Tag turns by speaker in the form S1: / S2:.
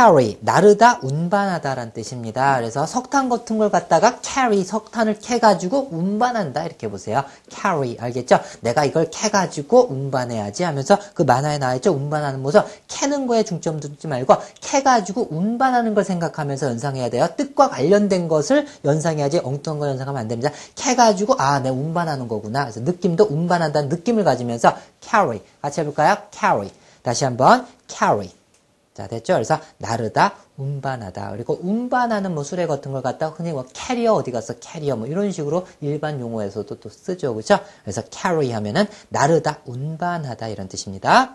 S1: carry, 나르다, 운반하다라는 뜻입니다. 그래서 석탄 같은 걸 갖다가 carry, 석탄을 캐가지고 운반한다. 이렇게 보세요. carry, 알겠죠? 내가 이걸 캐가지고 운반해야지 하면서 그 만화에 나와있죠? 운반하는 모습. 캐는 거에 중점 두지 말고 캐가지고 운반하는 걸 생각하면서 연상해야 돼요. 뜻과 관련된 것을 연상해야지 엉뚱한 거 연상하면 안 됩니다. 캐가지고, 아, 내가 운반하는 거구나. 그래서 느낌도 운반한다는 느낌을 가지면서 carry. 같이 해볼까요? carry. 다시 한번 carry. 자, 됐죠? 그래서 나르다, 운반하다. 그리고 운반하는 뭐 수레 같은 걸 갖다 흔히 뭐 캐리어 어디 갔어? 캐리어 뭐 이런 식으로 일반 용어에서도 또 쓰죠. 그죠? 그래서 carry 하면은 나르다, 운반하다 이런 뜻입니다.